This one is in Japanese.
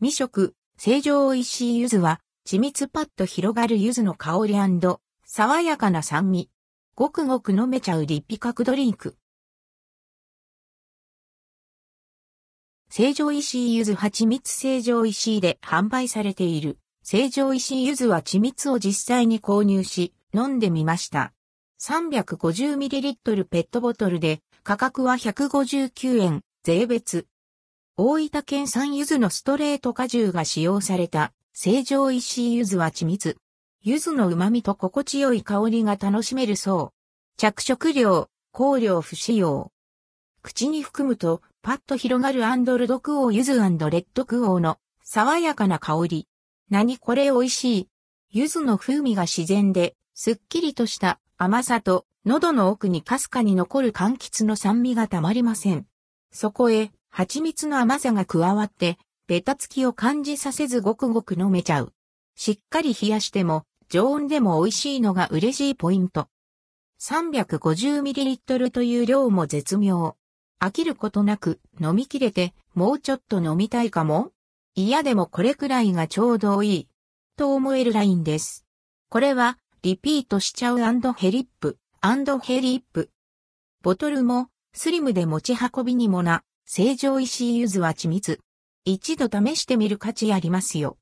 未食、成城石井柚子は、緻密パッと広がる柚子の香り爽やかな酸味。ごくごく飲めちゃう立皮角ドリンク。成城石井柚子蜂蜜成城石井で販売されている。成城石井柚子は緻密を実際に購入し、飲んでみました。350ml ペットボトルで価格は159円、税別。大分県産柚子のストレート果汁が使用された成城石井柚子は緻密。柚子の旨味と心地よい香りが楽しめるそう。着色料、香料不使用。口に含むとパッと広がるアンドルドクオー柚子レッドクオーの爽やかな香り。何これ美味しい。柚子の風味が自然で、すっきりとした甘さと、喉の奥にかすかに残る柑橘の酸味がたまりません。そこへ、蜂蜜の甘さが加わって、ベタつきを感じさせずごくごく飲めちゃう。しっかり冷やしても、常温でも美味しいのが嬉しいポイント。350ml という量も絶妙。飽きることなく飲み切れて、もうちょっと飲みたいかも？いやでもこれくらいがちょうどいい。と思えるラインです。これはリピートしちゃうヘリップ、ヘリップ。ボトルも、スリムで持ち運びにもな、成城石井柚子は緻密。一度試してみる価値ありますよ。